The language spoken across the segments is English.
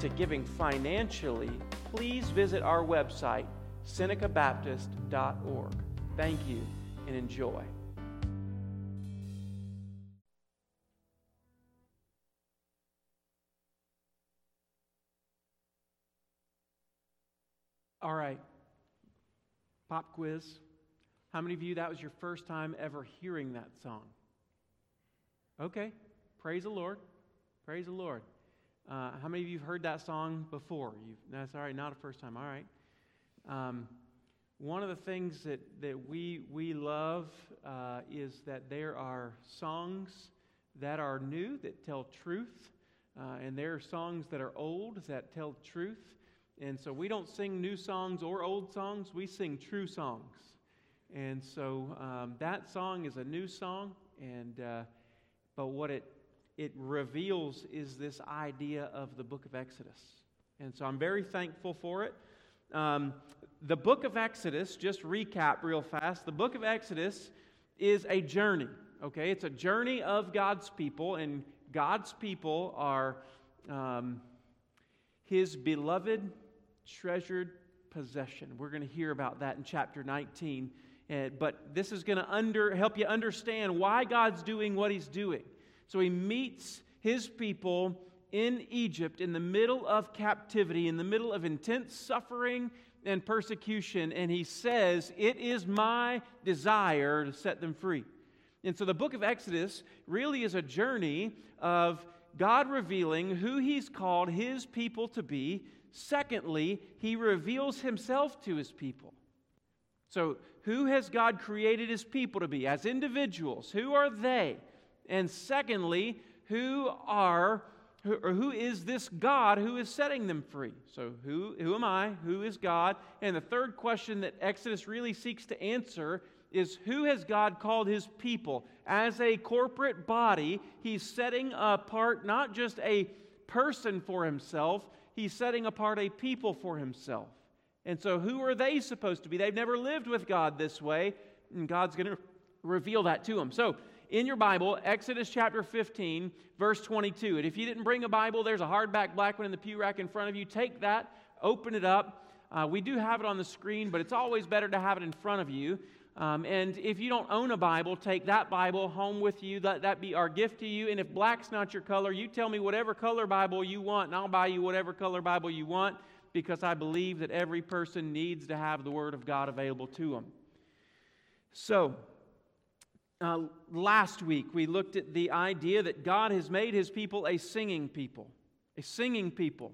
to giving financially, please visit our website, senecabaptist.org. Thank you and enjoy. All right. Pop quiz. How many of you that was your first time ever hearing that song? Okay. Praise the Lord. Praise the Lord. Uh, how many of you have heard that song before? You've, that's all right, not a first time. All right. Um, one of the things that, that we, we love uh, is that there are songs that are new that tell truth, uh, and there are songs that are old that tell truth. And so we don't sing new songs or old songs, we sing true songs. And so um, that song is a new song, and uh, but what it it reveals is this idea of the book of Exodus. And so I'm very thankful for it. Um, the book of Exodus, just recap real fast, the book of Exodus is a journey, okay? It's a journey of God's people, and God's people are um, his beloved, treasured possession. We're going to hear about that in chapter 19. Uh, but this is going to under, help you understand why God's doing what he's doing. So he meets his people in Egypt in the middle of captivity, in the middle of intense suffering and persecution, and he says, It is my desire to set them free. And so the book of Exodus really is a journey of God revealing who he's called his people to be. Secondly, he reveals himself to his people. So, who has God created his people to be? As individuals, who are they? And secondly, who are or who is this God who is setting them free? So, who, who am I? Who is God? And the third question that Exodus really seeks to answer is who has God called his people? As a corporate body, he's setting apart not just a person for himself, he's setting apart a people for himself. And so, who are they supposed to be? They've never lived with God this way, and God's going to reveal that to them. So, in your Bible, Exodus chapter 15, verse 22. And if you didn't bring a Bible, there's a hardback black one in the pew rack in front of you. Take that, open it up. Uh, we do have it on the screen, but it's always better to have it in front of you. Um, and if you don't own a Bible, take that Bible home with you. Let that be our gift to you. And if black's not your color, you tell me whatever color Bible you want, and I'll buy you whatever color Bible you want because I believe that every person needs to have the Word of God available to them. So, uh, last week, we looked at the idea that God has made his people a singing people, a singing people.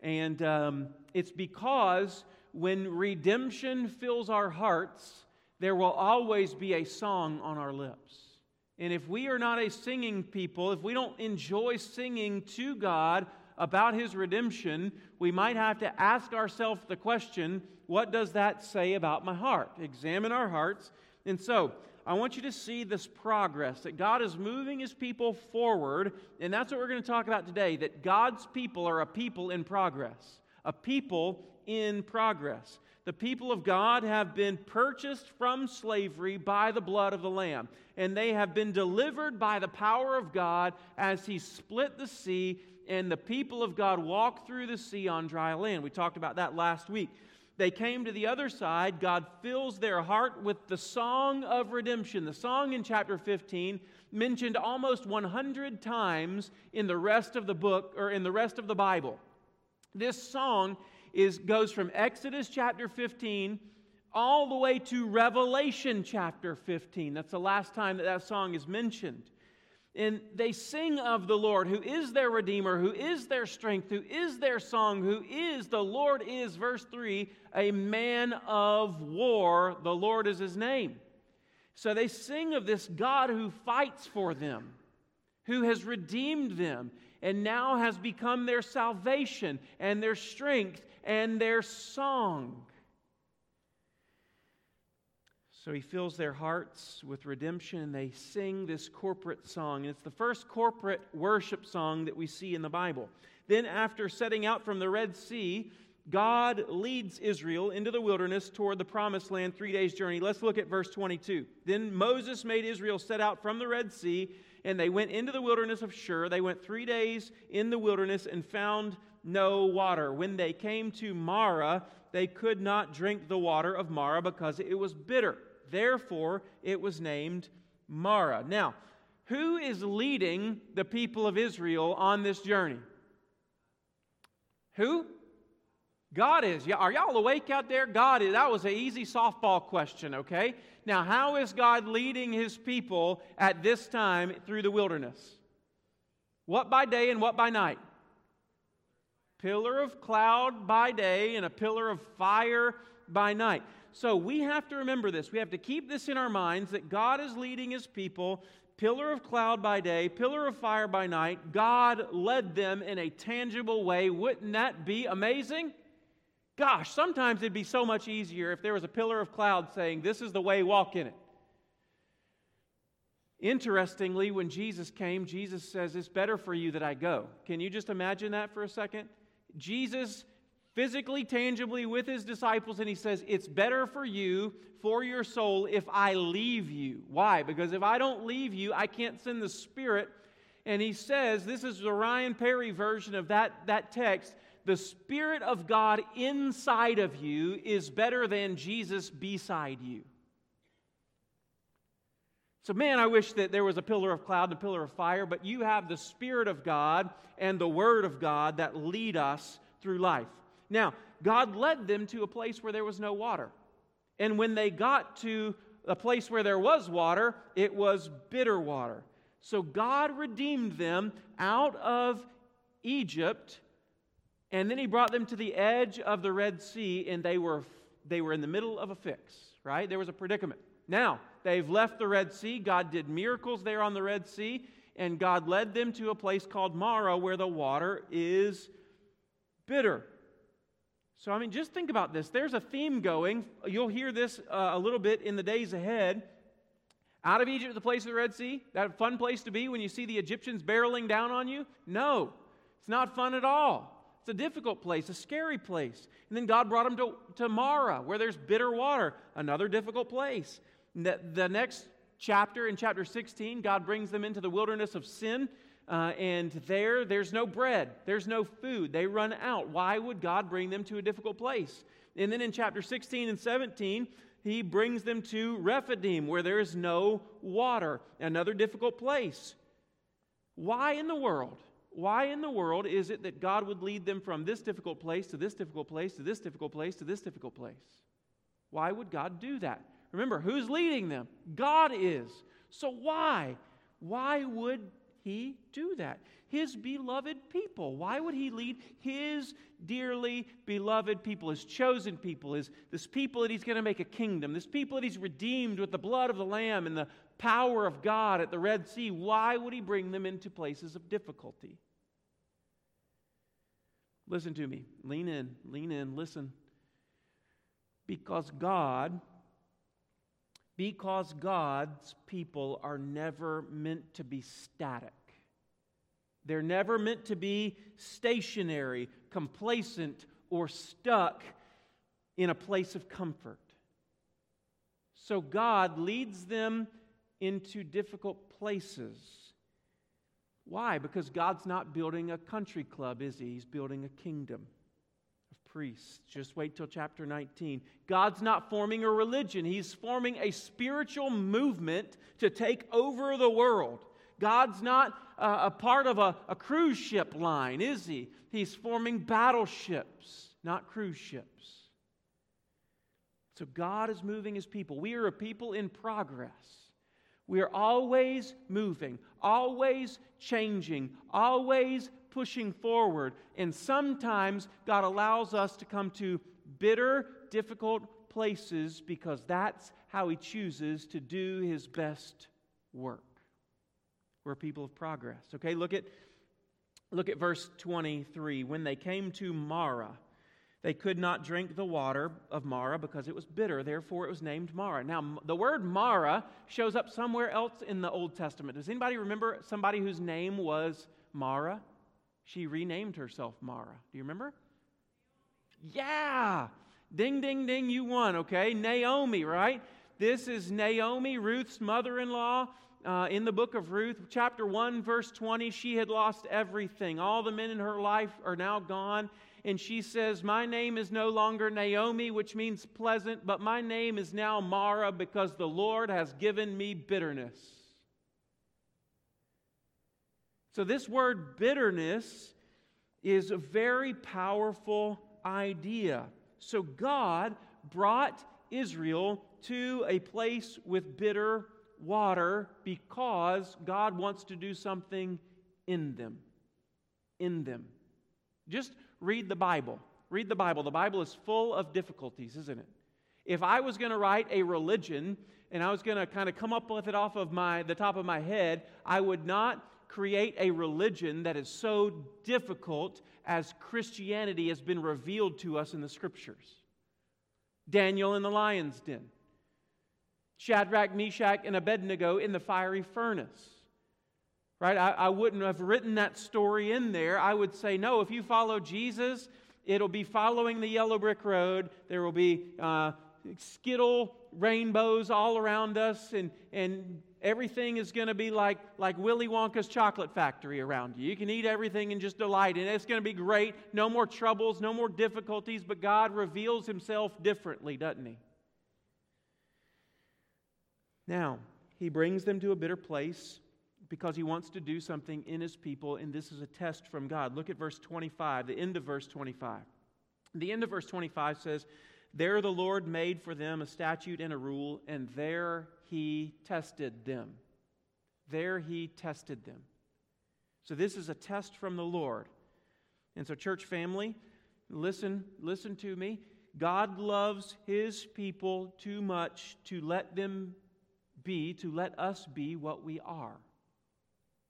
And um, it's because when redemption fills our hearts, there will always be a song on our lips. And if we are not a singing people, if we don't enjoy singing to God about his redemption, we might have to ask ourselves the question what does that say about my heart? Examine our hearts. And so, I want you to see this progress that God is moving his people forward. And that's what we're going to talk about today that God's people are a people in progress. A people in progress. The people of God have been purchased from slavery by the blood of the Lamb, and they have been delivered by the power of God as He split the sea, and the people of God walked through the sea on dry land. We talked about that last week. They came to the other side. God fills their heart with the song of redemption. The song in chapter 15 mentioned almost 100 times in the rest of the book or in the rest of the Bible. This song is goes from Exodus chapter 15 all the way to Revelation chapter 15. That's the last time that that song is mentioned. And they sing of the Lord, who is their Redeemer, who is their strength, who is their song, who is the Lord is, verse 3, a man of war. The Lord is his name. So they sing of this God who fights for them, who has redeemed them, and now has become their salvation and their strength and their song. So he fills their hearts with redemption, and they sing this corporate song. And it's the first corporate worship song that we see in the Bible. Then, after setting out from the Red Sea, God leads Israel into the wilderness toward the promised land, three days' journey. Let's look at verse 22. Then Moses made Israel set out from the Red Sea, and they went into the wilderness of Shur. They went three days in the wilderness and found no water. When they came to Marah, they could not drink the water of Marah because it was bitter. Therefore, it was named Mara. Now, who is leading the people of Israel on this journey? Who? God is. Are y'all awake out there? God is. That was an easy softball question, okay? Now, how is God leading his people at this time through the wilderness? What by day and what by night? Pillar of cloud by day and a pillar of fire by night. So we have to remember this. We have to keep this in our minds that God is leading his people, pillar of cloud by day, pillar of fire by night. God led them in a tangible way. Wouldn't that be amazing? Gosh, sometimes it'd be so much easier if there was a pillar of cloud saying, This is the way, walk in it. Interestingly, when Jesus came, Jesus says, It's better for you that I go. Can you just imagine that for a second? Jesus physically, tangibly with his disciples, and he says, It's better for you, for your soul, if I leave you. Why? Because if I don't leave you, I can't send the Spirit. And he says, This is the Ryan Perry version of that, that text. The Spirit of God inside of you is better than Jesus beside you. So, man, I wish that there was a pillar of cloud and a pillar of fire, but you have the Spirit of God and the Word of God that lead us through life. Now, God led them to a place where there was no water. And when they got to a place where there was water, it was bitter water. So God redeemed them out of Egypt, and then He brought them to the edge of the Red Sea, and they were, they were in the middle of a fix, right? There was a predicament. Now, they've left the Red Sea. God did miracles there on the Red Sea, and God led them to a place called Mara where the water is bitter. So, I mean, just think about this. There's a theme going. You'll hear this uh, a little bit in the days ahead. Out of Egypt, the place of the Red Sea, that fun place to be when you see the Egyptians barreling down on you? No, it's not fun at all. It's a difficult place, a scary place. And then God brought them to, to Marah, where there's bitter water, another difficult place. The, the next chapter, in chapter 16, God brings them into the wilderness of sin uh, and there, there's no bread, there's no food. They run out. Why would God bring them to a difficult place? And then in chapter 16 and 17, he brings them to Rephidim, where there is no water, another difficult place. Why in the world? Why in the world is it that God would lead them from this difficult place to this difficult place to this difficult place to this difficult place? Why would God do that? Remember, who's leading them? God is. So why? Why would he do that? His beloved people. Why would he lead his dearly beloved people, his chosen people, his, this people that he's going to make a kingdom, this people that he's redeemed with the blood of the Lamb and the power of God at the Red Sea? Why would he bring them into places of difficulty? Listen to me. Lean in, lean in, listen. Because God because God's people are never meant to be static. They're never meant to be stationary, complacent, or stuck in a place of comfort. So God leads them into difficult places. Why? Because God's not building a country club, is He? He's building a kingdom priests. Just wait till chapter 19. God's not forming a religion, He's forming a spiritual movement to take over the world. God's not uh, a part of a, a cruise ship line, is He? He's forming battleships, not cruise ships. So God is moving His people. We are a people in progress. We are always moving, always changing, always pushing forward. And sometimes God allows us to come to bitter, difficult places because that's how He chooses to do His best work. We're people of progress. Okay, look at, look at verse 23. When they came to Mara, They could not drink the water of Mara because it was bitter. Therefore, it was named Mara. Now, the word Mara shows up somewhere else in the Old Testament. Does anybody remember somebody whose name was Mara? She renamed herself Mara. Do you remember? Yeah. Ding, ding, ding, you won, okay? Naomi, right? This is Naomi, Ruth's mother in law. Uh, in the book of Ruth, chapter 1, verse 20, she had lost everything. All the men in her life are now gone. And she says, My name is no longer Naomi, which means pleasant, but my name is now Mara because the Lord has given me bitterness. So, this word bitterness is a very powerful idea. So, God brought Israel to a place with bitter water because God wants to do something in them. In them. Just read the Bible. Read the Bible. The Bible is full of difficulties, isn't it? If I was going to write a religion and I was going to kind of come up with it off of my the top of my head, I would not create a religion that is so difficult as Christianity has been revealed to us in the scriptures. Daniel in the lion's den. Shadrach, Meshach, and Abednego in the fiery furnace. Right? I, I wouldn't have written that story in there. I would say, no, if you follow Jesus, it'll be following the yellow brick road. There will be uh, skittle rainbows all around us, and, and everything is going to be like, like Willy Wonka's chocolate factory around you. You can eat everything and just delight it. It's going to be great. No more troubles, no more difficulties, but God reveals himself differently, doesn't he? Now, he brings them to a bitter place because he wants to do something in his people, and this is a test from God. Look at verse 25, the end of verse 25. The end of verse 25 says, There the Lord made for them a statute and a rule, and there he tested them. There he tested them. So this is a test from the Lord. And so, church family, listen, listen to me. God loves his people too much to let them be, to let us be what we are.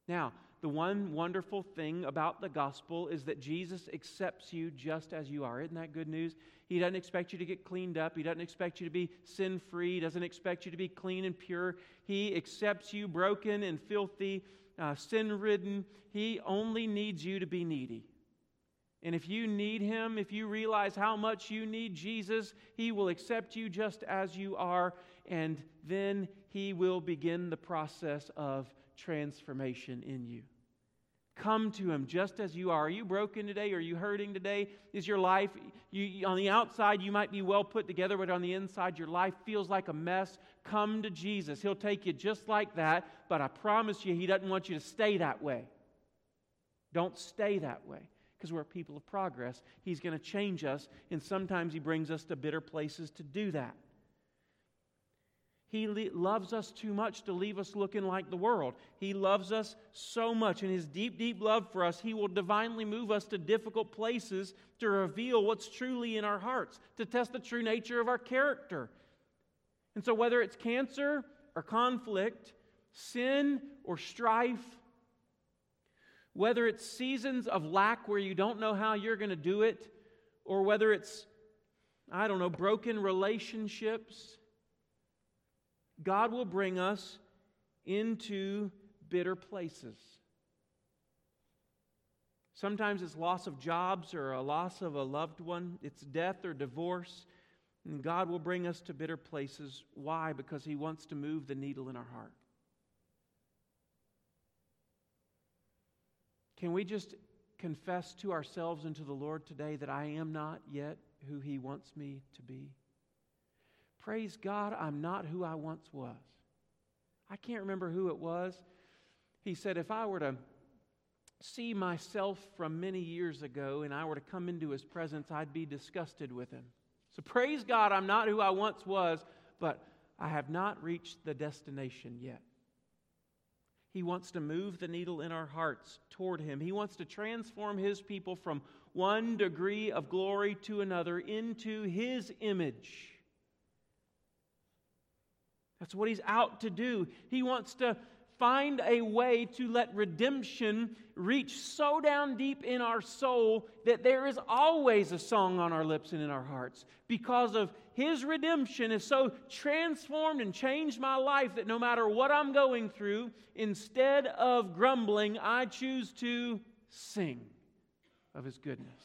Now, the one wonderful thing about the gospel is that Jesus accepts you just as you are. Isn't that good news? He doesn't expect you to get cleaned up. He doesn't expect you to be sin free. He doesn't expect you to be clean and pure. He accepts you broken and filthy, uh, sin ridden. He only needs you to be needy. And if you need Him, if you realize how much you need Jesus, He will accept you just as you are, and then He will begin the process of transformation in you. Come to Him just as you are. Are you broken today? Are you hurting today? Is your life, you, on the outside, you might be well put together, but on the inside, your life feels like a mess? Come to Jesus. He'll take you just like that, but I promise you, He doesn't want you to stay that way. Don't stay that way because we're people of progress. He's going to change us, and sometimes He brings us to bitter places to do that. He loves us too much to leave us looking like the world. He loves us so much. In His deep, deep love for us, He will divinely move us to difficult places to reveal what's truly in our hearts, to test the true nature of our character. And so, whether it's cancer or conflict, sin or strife, whether it's seasons of lack where you don't know how you're going to do it, or whether it's, I don't know, broken relationships, God will bring us into bitter places. Sometimes it's loss of jobs or a loss of a loved one, it's death or divorce. And God will bring us to bitter places. Why? Because He wants to move the needle in our heart. Can we just confess to ourselves and to the Lord today that I am not yet who He wants me to be? Praise God, I'm not who I once was. I can't remember who it was. He said, if I were to see myself from many years ago and I were to come into His presence, I'd be disgusted with Him. So praise God, I'm not who I once was, but I have not reached the destination yet. He wants to move the needle in our hearts toward Him. He wants to transform His people from one degree of glory to another into His image. That's what He's out to do. He wants to find a way to let redemption reach so down deep in our soul that there is always a song on our lips and in our hearts because of his redemption has so transformed and changed my life that no matter what I'm going through, instead of grumbling, I choose to sing of his goodness.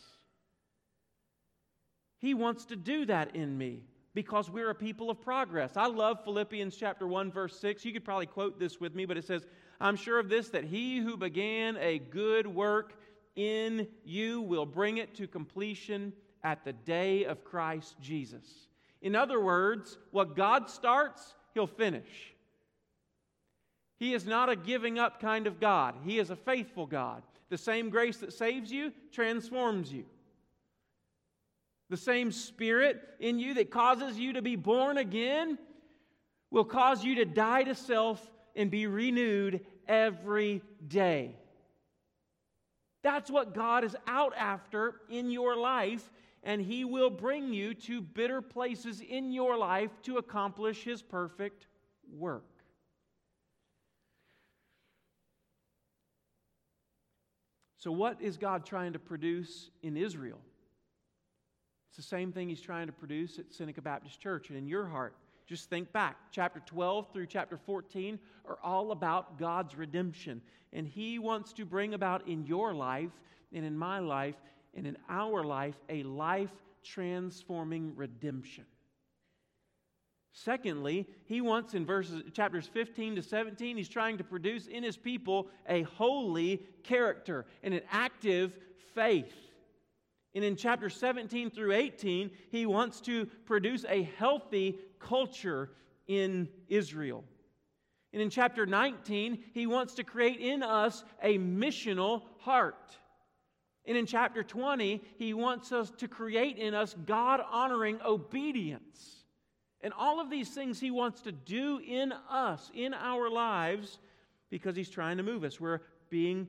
He wants to do that in me because we're a people of progress. I love Philippians chapter 1 verse 6. You could probably quote this with me, but it says, "I'm sure of this that he who began a good work in you will bring it to completion at the day of Christ Jesus." In other words, what God starts, he'll finish. He is not a giving up kind of God. He is a faithful God. The same grace that saves you transforms you. The same spirit in you that causes you to be born again will cause you to die to self and be renewed every day. That's what God is out after in your life, and He will bring you to bitter places in your life to accomplish His perfect work. So, what is God trying to produce in Israel? It's the same thing he's trying to produce at Seneca Baptist Church and in your heart. Just think back. Chapter 12 through chapter 14 are all about God's redemption. And he wants to bring about in your life and in my life and in our life a life transforming redemption. Secondly, he wants in verses chapters 15 to 17, he's trying to produce in his people a holy character and an active faith. And in chapter 17 through 18, he wants to produce a healthy culture in Israel. And in chapter 19, he wants to create in us a missional heart. And in chapter 20, he wants us to create in us God honoring obedience. And all of these things he wants to do in us, in our lives, because he's trying to move us. We're being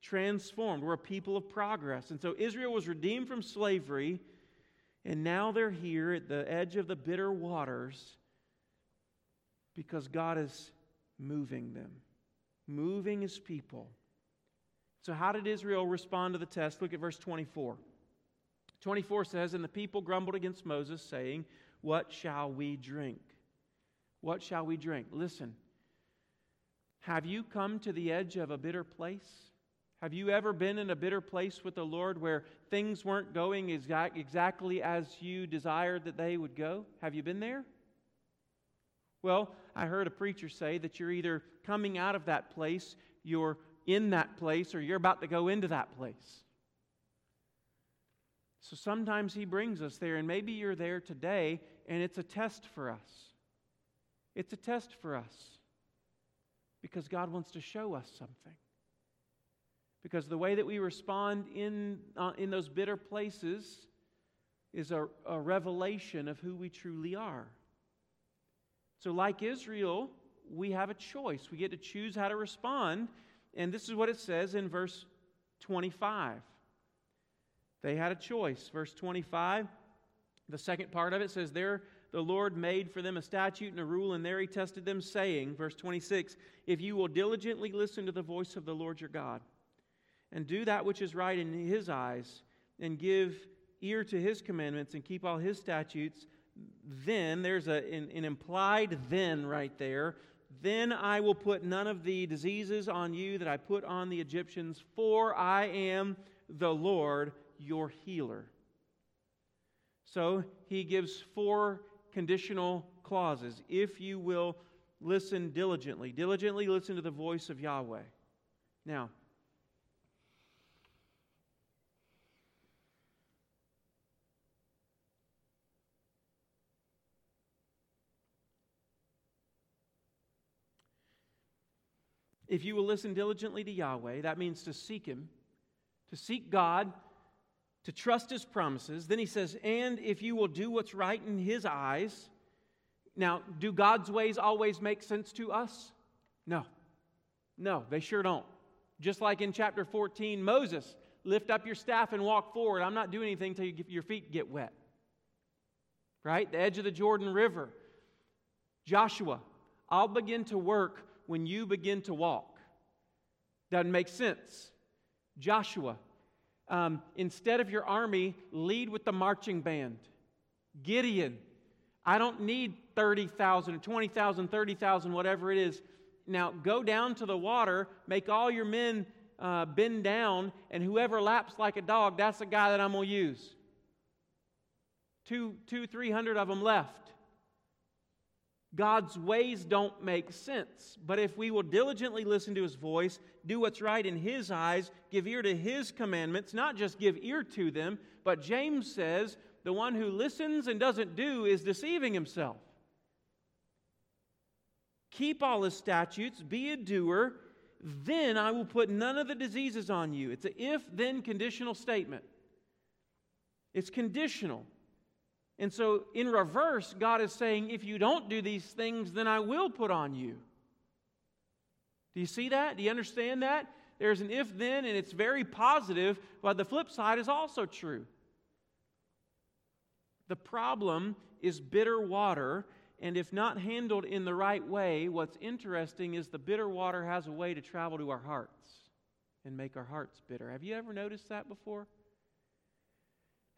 transformed. We're a people of progress. And so Israel was redeemed from slavery, and now they're here at the edge of the bitter waters because God is moving them, moving his people. So, how did Israel respond to the test? Look at verse 24. 24 says, And the people grumbled against Moses, saying, What shall we drink? What shall we drink? Listen, have you come to the edge of a bitter place? Have you ever been in a bitter place with the Lord where things weren't going exact, exactly as you desired that they would go? Have you been there? Well, I heard a preacher say that you're either coming out of that place, you're in that place, or you're about to go into that place. So sometimes He brings us there, and maybe you're there today, and it's a test for us. It's a test for us because God wants to show us something. Because the way that we respond in, uh, in those bitter places is a, a revelation of who we truly are. So, like Israel, we have a choice. We get to choose how to respond. And this is what it says in verse 25. They had a choice. Verse 25, the second part of it says, There the Lord made for them a statute and a rule, and there he tested them, saying, verse 26, If you will diligently listen to the voice of the Lord your God, and do that which is right in his eyes, and give ear to his commandments, and keep all his statutes, then there's a, an, an implied then right there. Then I will put none of the diseases on you that I put on the Egyptians, for I am the Lord your healer. So he gives four conditional clauses. If you will listen diligently, diligently listen to the voice of Yahweh. Now, If you will listen diligently to Yahweh, that means to seek Him, to seek God, to trust His promises. Then He says, and if you will do what's right in His eyes. Now, do God's ways always make sense to us? No. No, they sure don't. Just like in chapter 14, Moses, lift up your staff and walk forward. I'm not doing anything until you your feet get wet. Right? The edge of the Jordan River. Joshua, I'll begin to work when you begin to walk. Doesn't make sense. Joshua, um, instead of your army, lead with the marching band. Gideon, I don't need 30,000 or 20,000, 30,000, whatever it is. Now go down to the water, make all your men uh, bend down, and whoever laps like a dog, that's the guy that I'm going to use. Two, two, three hundred of them left. God's ways don't make sense. But if we will diligently listen to his voice, do what's right in his eyes, give ear to his commandments, not just give ear to them, but James says, the one who listens and doesn't do is deceiving himself. Keep all his statutes, be a doer, then I will put none of the diseases on you. It's a if then conditional statement. It's conditional. And so, in reverse, God is saying, if you don't do these things, then I will put on you. Do you see that? Do you understand that? There's an if then, and it's very positive, but the flip side is also true. The problem is bitter water, and if not handled in the right way, what's interesting is the bitter water has a way to travel to our hearts and make our hearts bitter. Have you ever noticed that before?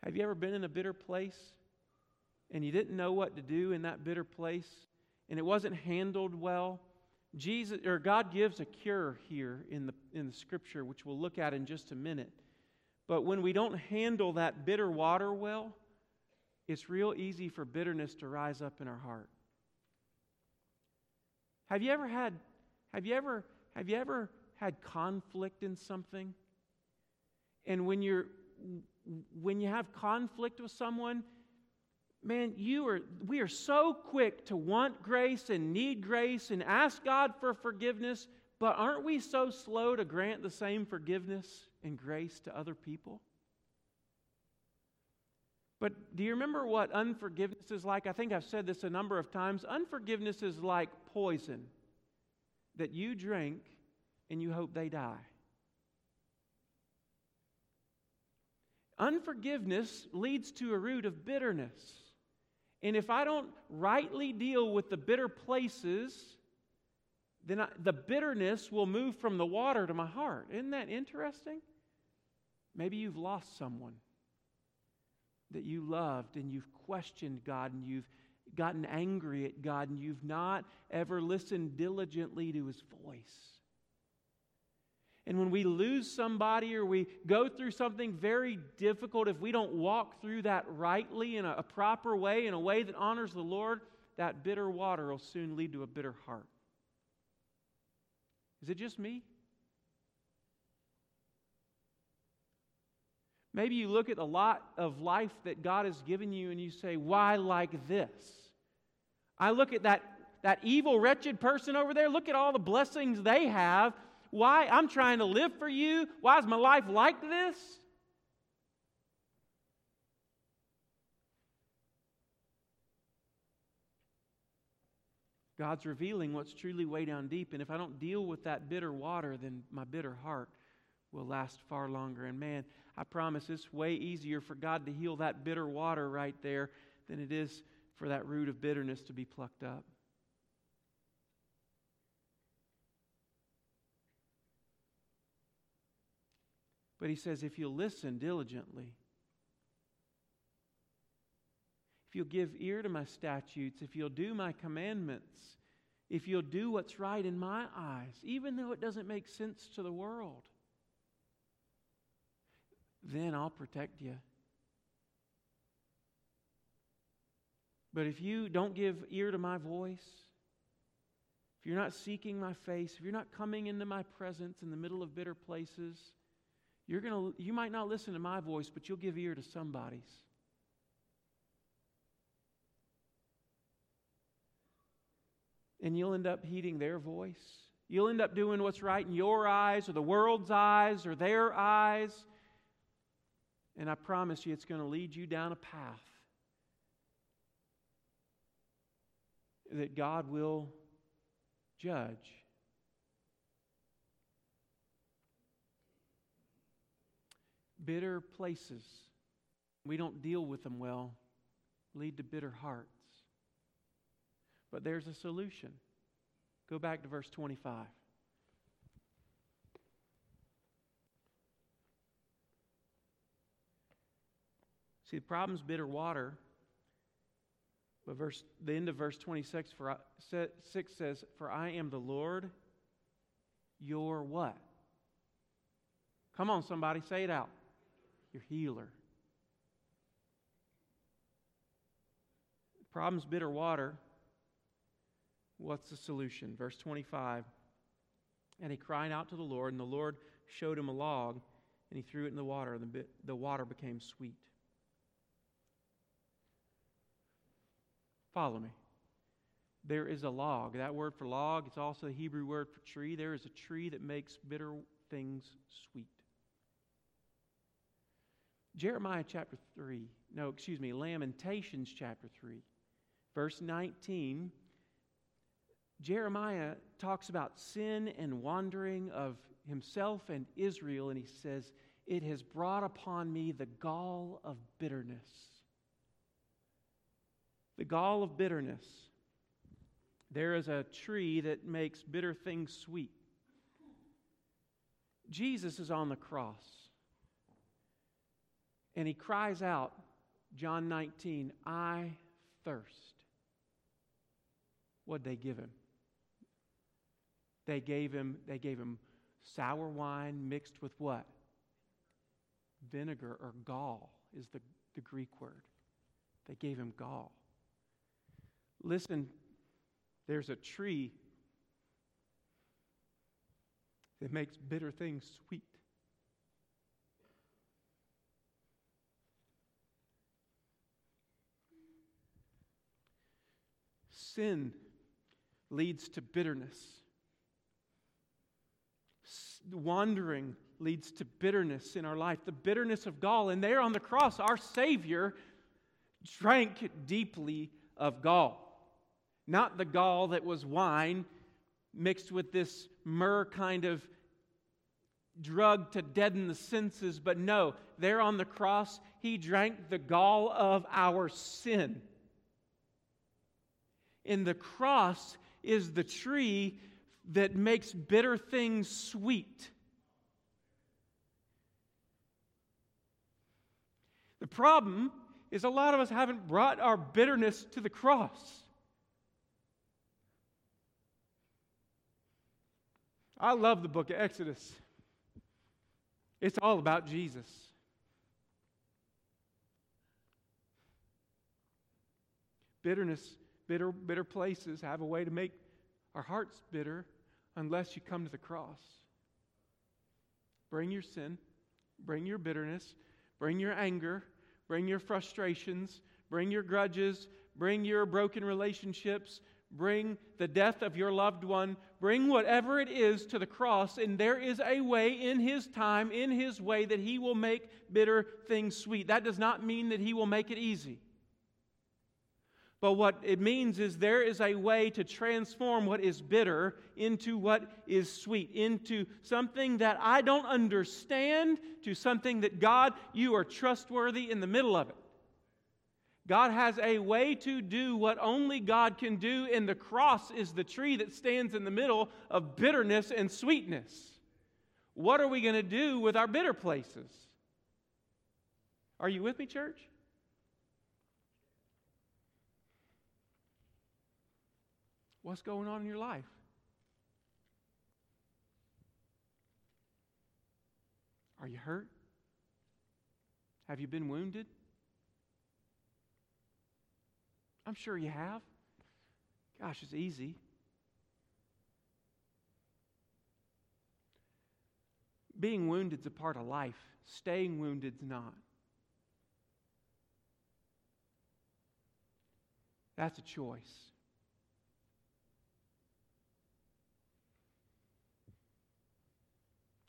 Have you ever been in a bitter place? And you didn't know what to do in that bitter place and it wasn't handled well, Jesus or God gives a cure here in the in the scripture which we'll look at in just a minute. But when we don't handle that bitter water well, it's real easy for bitterness to rise up in our heart. Have you ever had have you ever have you ever had conflict in something? And when you're when you have conflict with someone, man, you are, we are so quick to want grace and need grace and ask God for forgiveness, but aren't we so slow to grant the same forgiveness and grace to other people? But do you remember what unforgiveness is like? I think I've said this a number of times. Unforgiveness is like poison that you drink and you hope they die. Unforgiveness leads to a root of bitterness. And if I don't rightly deal with the bitter places, then I, the bitterness will move from the water to my heart. Isn't that interesting? Maybe you've lost someone that you loved and you've questioned God and you've gotten angry at God and you've not ever listened diligently to his voice. And when we lose somebody or we go through something very difficult, if we don't walk through that rightly in a, a, proper way, in a way that honors the Lord, that bitter water will soon lead to a bitter heart. Is it just me? Maybe you look at a lot of life that God has given you and you say, Why like this? I look at that, that evil, wretched person over there, look at all the blessings they have why? I'm trying to live for you. Why is my life like this? God's revealing what's truly way down deep. And if I don't deal with that bitter water, then my bitter heart will last far longer. And man, I promise it's way easier for God to heal that bitter water right there than it is for that root of bitterness to be plucked up. But he says, if you'll listen diligently, if you'll give ear to my statutes, if you'll do my commandments, if you'll do what's right in my eyes, even though it doesn't make sense to the world, then I'll protect you. But if you don't give ear to my voice, if you're not seeking my face, if you're not coming into my presence in the middle of bitter places, you're gonna, you might not listen to my voice, but you'll give ear to somebody's. And you'll end up heeding their voice. You'll end up doing what's right in your eyes, or the world's eyes, or their eyes. And I promise you, it's going to lead you down a path that God will judge. Bitter places, we don't deal with them well, lead to bitter hearts. But there's a solution. Go back to verse 25. See, the problem's bitter water. But verse, the end of verse 26 for, uh, I, 6 says, For I am the Lord, your what? Come on, somebody, say it out. Your healer. Problem's bitter water. What's the solution? Verse 25. And he cried out to the Lord, and the Lord showed him a log, and he threw it in the water, and the, the water became sweet. Follow me. There is a log. That word for log, it's also the Hebrew word for tree. There is a tree that makes bitter things sweet. Jeremiah chapter 3, no, excuse me, Lamentations chapter 3, verse 19. Jeremiah talks about sin and wandering of himself and Israel, and he says, It has brought upon me the gall of bitterness the gall of bitterness. There is a tree that makes bitter things sweet. Jesus is on the cross. And he cries out, John 19, I thirst. What'd they give him? They gave him, they gave him sour wine mixed with what? Vinegar or gall is the, the Greek word. They gave him gall. Listen, there's a tree that makes bitter things sweet. Sin leads to bitterness. Wandering leads to bitterness in our life, the bitterness of gall. And there on the cross, our Savior drank deeply of gall. Not the gall that was wine mixed with this myrrh kind of drug to deaden the senses, but no, there on the cross, he drank the gall of our sin. In the cross is the tree that makes bitter things sweet. The problem is a lot of us haven't brought our bitterness to the cross. I love the book of Exodus. It's all about Jesus. Bitterness, bitter, bitter places have a way to make our hearts bitter unless you come to the cross. Bring your sin, bring your bitterness, bring your anger, bring your frustrations, bring your grudges, bring your broken relationships, bring the death of your loved one, bring whatever it is to the cross, and there is a way in His time, in His way, that He will make bitter things sweet. That does not mean that He will make it easy. But what it means is there is a way to transform what is bitter into what is sweet, into something that I don't understand, to something that God, you are trustworthy in the middle of it. God has a way to do what only God can do, and the cross is the tree that stands in the middle of bitterness and sweetness. What are we going to do with our bitter places? Are you with me, church? What's going on in your life? Are you hurt? Have you been wounded? I'm sure you have. Gosh, it's easy. Being wounded's a part of life, staying wounded's not. That's a choice.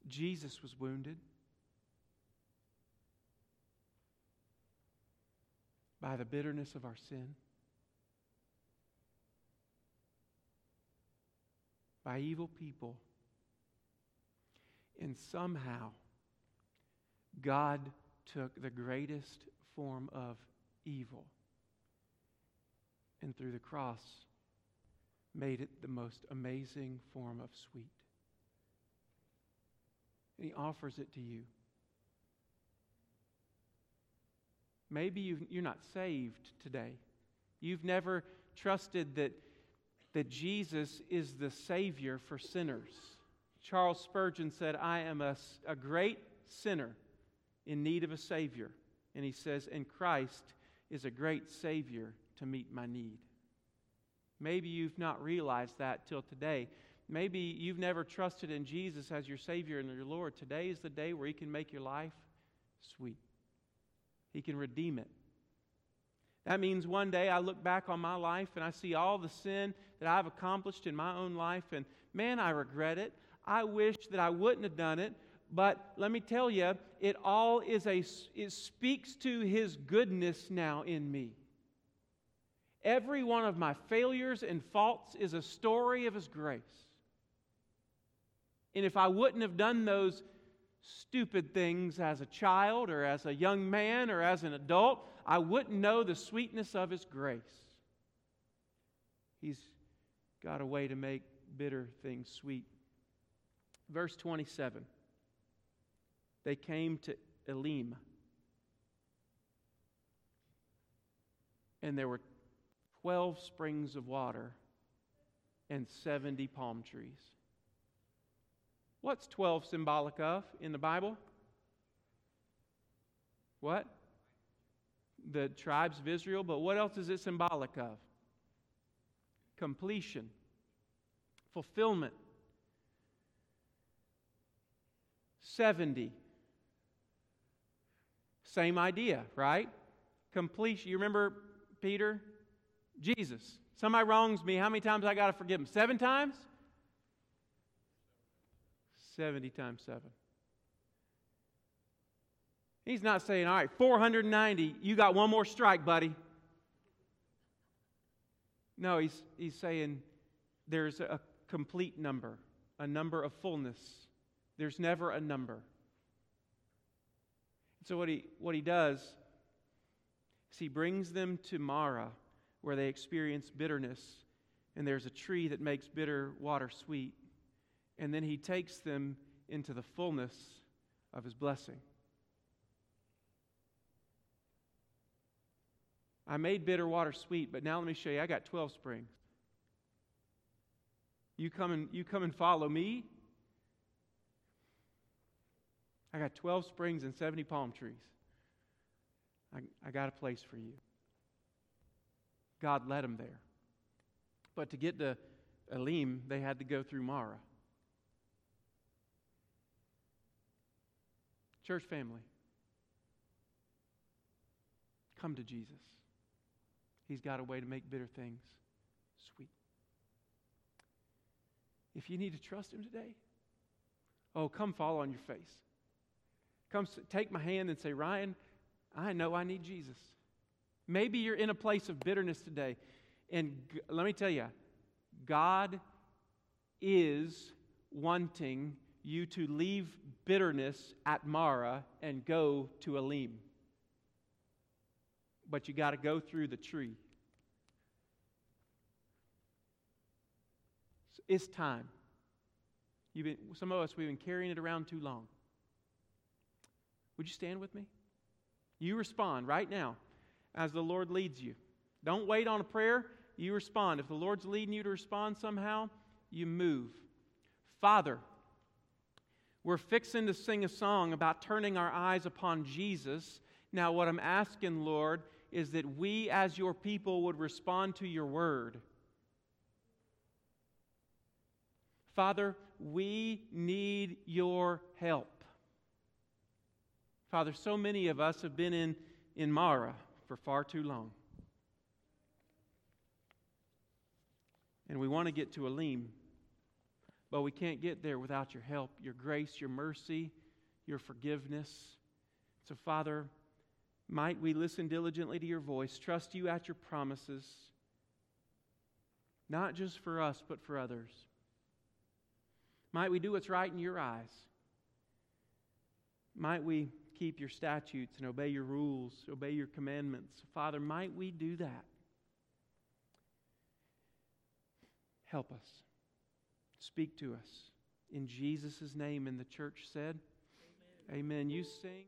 Jesus was wounded by the bitterness of our sin. by evil people. And somehow, God took the greatest form of evil and through the cross made it the most amazing form of sweet. And He offers it to you. Maybe you are not saved today. You've never trusted that, that Jesus is the Savior for sinners. Charles Spurgeon said, I am a, a great sinner in need of a Savior. And he says, And Christ is a great Savior to meet my need. Maybe you've not realized that till today. Maybe you've never trusted in Jesus as your Savior and your Lord. Today is the day where He can make your life sweet, He can redeem it. That means one day I look back on my life and I see all the sin that I've accomplished in my own life, and man, I regret it. I wish that I wouldn't have done it. But let me tell you, it all is a, it speaks to His goodness now in me. Every one of my failures and faults is a story of His grace. And if I wouldn't have done those stupid things as a child or as a young man or as an adult, I wouldn't know the sweetness of His grace. He's got a way to make bitter things sweet. Verse 27 They came to Elim. And there were 12 springs of water and 70 palm trees. What's 12 symbolic of in the Bible? What? The tribes of Israel, but what else is it symbolic of? Completion, fulfillment. 70. Same idea, right? Completion. You remember Peter? Jesus. Somebody wrongs me. How many times I got to forgive him? Seven times? 70 times 7. He's not saying, all right, 490, you got one more strike, buddy. No, he's, he's saying there's a complete number, a number of fullness. There's never a number. So, what he, what he does is he brings them to Marah, where they experience bitterness, and there's a tree that makes bitter water sweet. And then he takes them into the fullness of his blessing. I made bitter water sweet, but now let me show you. I got 12 springs. You come and, you come and follow me. I got 12 springs and 70 palm trees. I, I got a place for you. God led them there. But to get to Elim, they had to go through Marah. Church family, come to Jesus. He's got a way to make bitter things sweet. If you need to trust Him today, oh, come fall on your face. Come take my hand and say, Ryan, I know I need Jesus. Maybe you're in a place of bitterness today. And let me tell you, God is wanting you to leave bitterness at Marah and go to Elim. But you got to go through the tree. It's time. You've been, some of us, we've been carrying it around too long. Would you stand with me? You respond right now as the Lord leads you. Don't wait on a prayer. You respond. If the Lord's leading you to respond somehow, you move. Father, we're fixing to sing a song about turning our eyes upon Jesus. Now, what I'm asking, Lord, is that we as your people would respond to your word. Father, we need your help. Father, so many of us have been in, in Marah for far too long. And we want to get to Elim, but we can't get there without your help, your grace, your mercy, your forgiveness. So, Father, might we listen diligently to your voice, trust you at your promises, not just for us, but for others. Might we do what's right in your eyes. Might we keep your statutes and obey your rules, obey your commandments. Father, might we do that? Help us. Speak to us. In Jesus' name, and the church said, Amen. Amen. You sing.